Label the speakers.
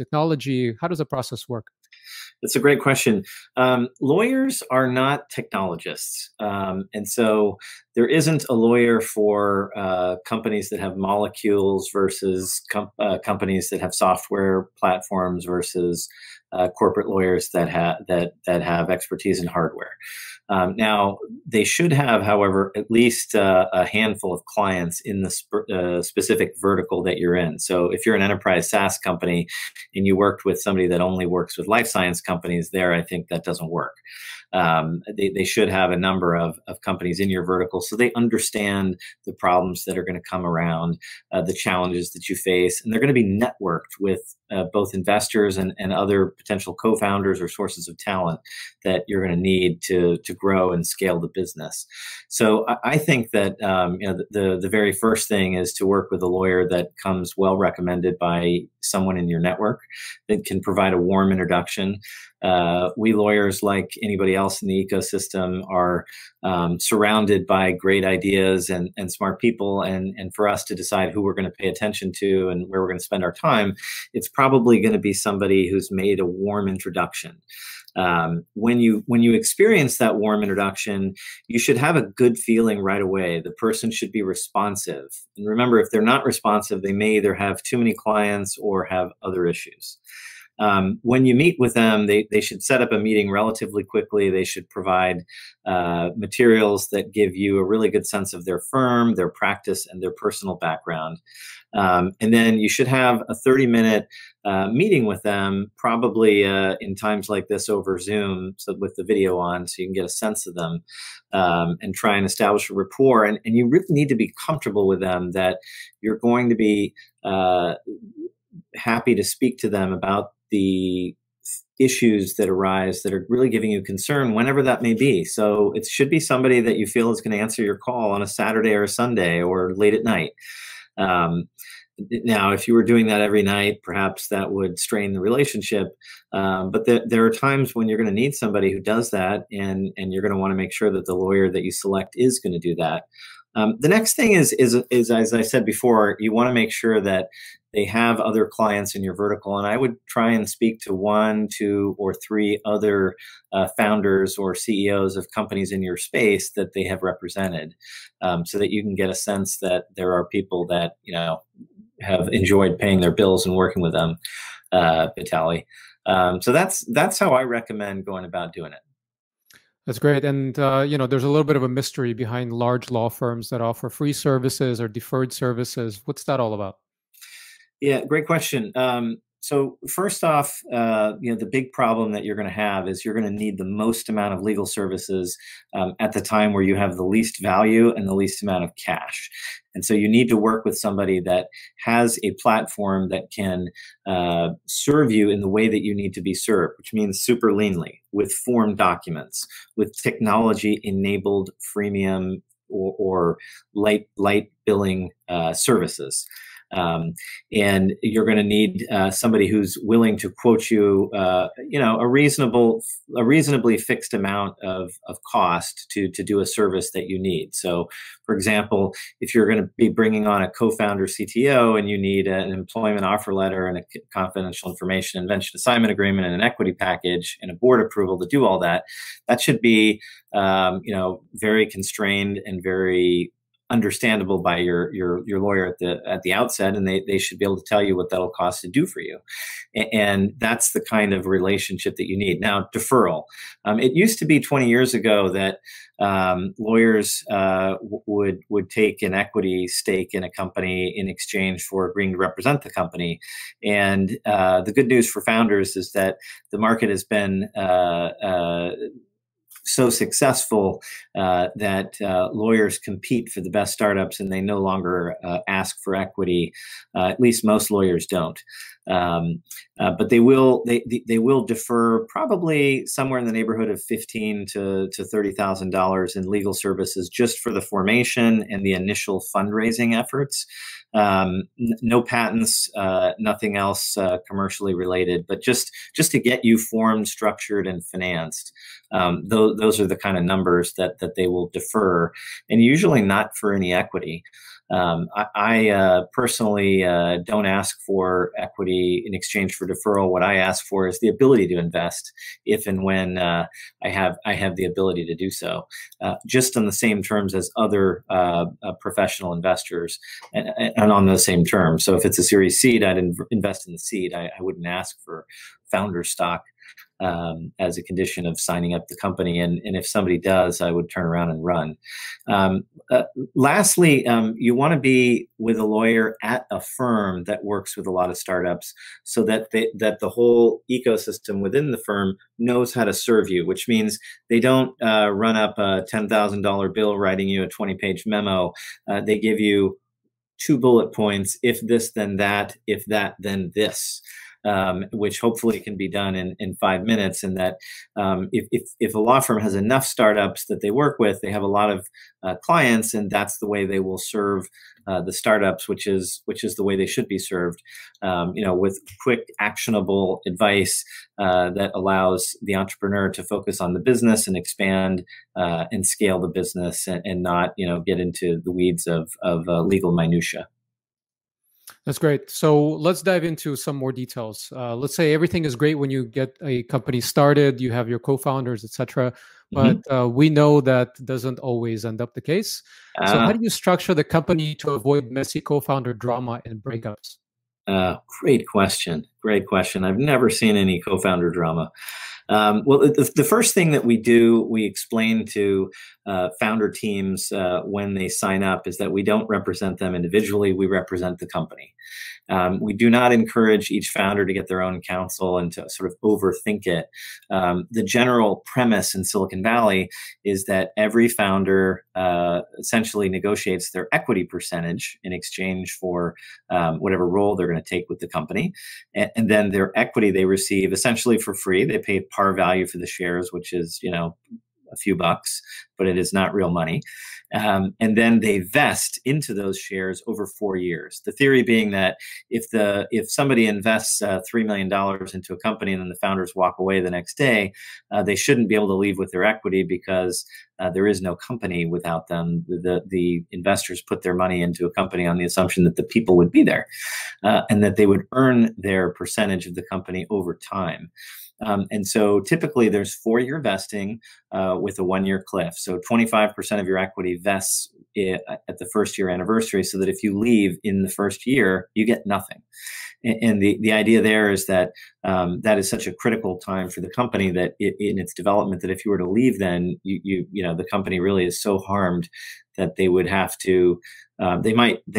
Speaker 1: technology? How does the process work?
Speaker 2: That's a great question. Um, lawyers are not technologists. Um, and so there isn't a lawyer for uh, companies that have molecules versus com- uh, companies that have software platforms versus uh, corporate lawyers that have that that have expertise in hardware. Um, now, they should have, however, at least uh, a handful of clients in the sp- uh, specific vertical that you're in. So, if you're an enterprise SaaS company and you worked with somebody that only works with life science companies, there, I think that doesn't work um, they, they should have a number of, of companies in your vertical so they understand the problems that are going to come around, uh, the challenges that you face, and they're going to be networked with uh, both investors and, and other potential co-founders or sources of talent that you're going to need to to grow and scale the business. So I, I think that um, you know the, the, the very first thing is to work with a lawyer that comes well recommended by someone in your network that can provide a warm introduction. Uh, we lawyers, like anybody else in the ecosystem, are um, surrounded by great ideas and, and smart people. And, and for us to decide who we're going to pay attention to and where we're going to spend our time, it's probably going to be somebody who's made a warm introduction. Um, when you when you experience that warm introduction, you should have a good feeling right away. The person should be responsive, and remember, if they're not responsive, they may either have too many clients or have other issues. Um, when you meet with them, they, they should set up a meeting relatively quickly. They should provide uh, materials that give you a really good sense of their firm, their practice, and their personal background. Um, and then you should have a 30 minute uh, meeting with them, probably uh, in times like this over Zoom, so with the video on, so you can get a sense of them um, and try and establish a rapport. And, and you really need to be comfortable with them that you're going to be uh, happy to speak to them about the issues that arise that are really giving you concern whenever that may be. So it should be somebody that you feel is going to answer your call on a saturday or a sunday or late at night. Um, now if you were doing that every night perhaps that would strain the relationship um, but there, there are times when you're going to need somebody who does that and and you're going to want to make sure that the lawyer that you select is going to do that. Um, the next thing is, is, is, as I said before, you want to make sure that they have other clients in your vertical and i would try and speak to one two or three other uh, founders or ceos of companies in your space that they have represented um, so that you can get a sense that there are people that you know have enjoyed paying their bills and working with them uh. Um, so that's that's how i recommend going about doing it
Speaker 1: that's great. And, uh, you know, there's a little bit of a mystery behind large law firms that offer free services or deferred services. What's that all about?
Speaker 2: Yeah, great question. Um, so first off, uh, you know the big problem that you're going to have is you're going to need the most amount of legal services um, at the time where you have the least value and the least amount of cash, and so you need to work with somebody that has a platform that can uh, serve you in the way that you need to be served, which means super leanly with form documents, with technology-enabled freemium or, or light light billing uh, services. Um, and you're going to need uh, somebody who's willing to quote you, uh, you know, a reasonable, a reasonably fixed amount of, of cost to to do a service that you need. So, for example, if you're going to be bringing on a co-founder CTO and you need an employment offer letter and a confidential information invention assignment agreement and an equity package and a board approval to do all that, that should be, um, you know, very constrained and very understandable by your your your lawyer at the at the outset and they, they should be able to tell you what that'll cost to do for you. And that's the kind of relationship that you need. Now deferral. Um, it used to be 20 years ago that um, lawyers uh, w- would would take an equity stake in a company in exchange for agreeing to represent the company. And uh, the good news for founders is that the market has been uh, uh so successful uh, that uh, lawyers compete for the best startups and they no longer uh, ask for equity. Uh, at least most lawyers don't. Um, uh, but they will they they will defer probably somewhere in the neighborhood of fifteen to to thirty thousand dollars in legal services just for the formation and the initial fundraising efforts. Um, n- no patents, uh, nothing else uh, commercially related, but just just to get you formed, structured, and financed. Um, th- those are the kind of numbers that that they will defer, and usually not for any equity. Um, I, I uh, personally uh, don't ask for equity in exchange for deferral. What I ask for is the ability to invest if and when uh, I have I have the ability to do so, uh, just on the same terms as other uh, professional investors, and, and, on the same terms. So if it's a Series seed, I'd inv- invest in the seed. I, I wouldn't ask for founder stock um, as a condition of signing up the company. And, and if somebody does, I would turn around and run. Um, uh, lastly, um, you want to be with a lawyer at a firm that works with a lot of startups so that they, that the whole ecosystem within the firm knows how to serve you, which means they don't uh, run up a $10,000 bill writing you a 20 page memo. Uh, they give you two bullet points if this, then that, if that, then this um, which hopefully can be done in, in five minutes. And that um, if, if, if, a law firm has enough startups that they work with, they have a lot of uh, clients, and that's the way they will serve uh, the startups, which is which is the way they should be served. Um, you know, with quick, actionable advice uh, that allows the entrepreneur to focus on the business and expand uh, and scale the business, and, and, not you know get into the weeds of of uh, legal minutia.
Speaker 1: That's great. So let's dive into some more details. Uh, let's say everything is great when you get a company started, you have your co-founders, etc. But mm-hmm. uh, we know that doesn't always end up the case. Uh, so how ah. do you structure the company to avoid messy co-founder drama and breakups?
Speaker 2: Uh, great question. Great question. I've never seen any co-founder drama. Um, well, the, the, first thing that we do, we explain to uh, founder teams uh, when they sign up is that we don't represent them individually, we represent the company. Um, we do not encourage each founder to get their own counsel and to sort of overthink it. Um, the general premise in Silicon Valley is that every founder uh, essentially negotiates their equity percentage in exchange for um, whatever role they're going to take with the company. And, and, then their equity they receive essentially for free. They pay par value for the shares, which is, you know, a few bucks, but it is not real money. Um, and then they vest into those shares over four years. The theory being that if the if somebody invests uh, three million dollars into a company and then the founders walk away the next day, uh, they shouldn't be able to leave with their equity because uh, there is no company without them. The, the investors put their money into a company on the assumption that the people would be there uh, and that they would earn their percentage of the company over time. Um, and so typically there's four year vesting uh, with a one year cliff. So 25% of your equity vests at the first year anniversary so that if you leave in the first year, you get nothing. And the, the idea there is that um, that is such a critical time for the company that it, in its development that if you were to leave, then you, you, you know, the company really is so harmed that they would have to, um, they might, they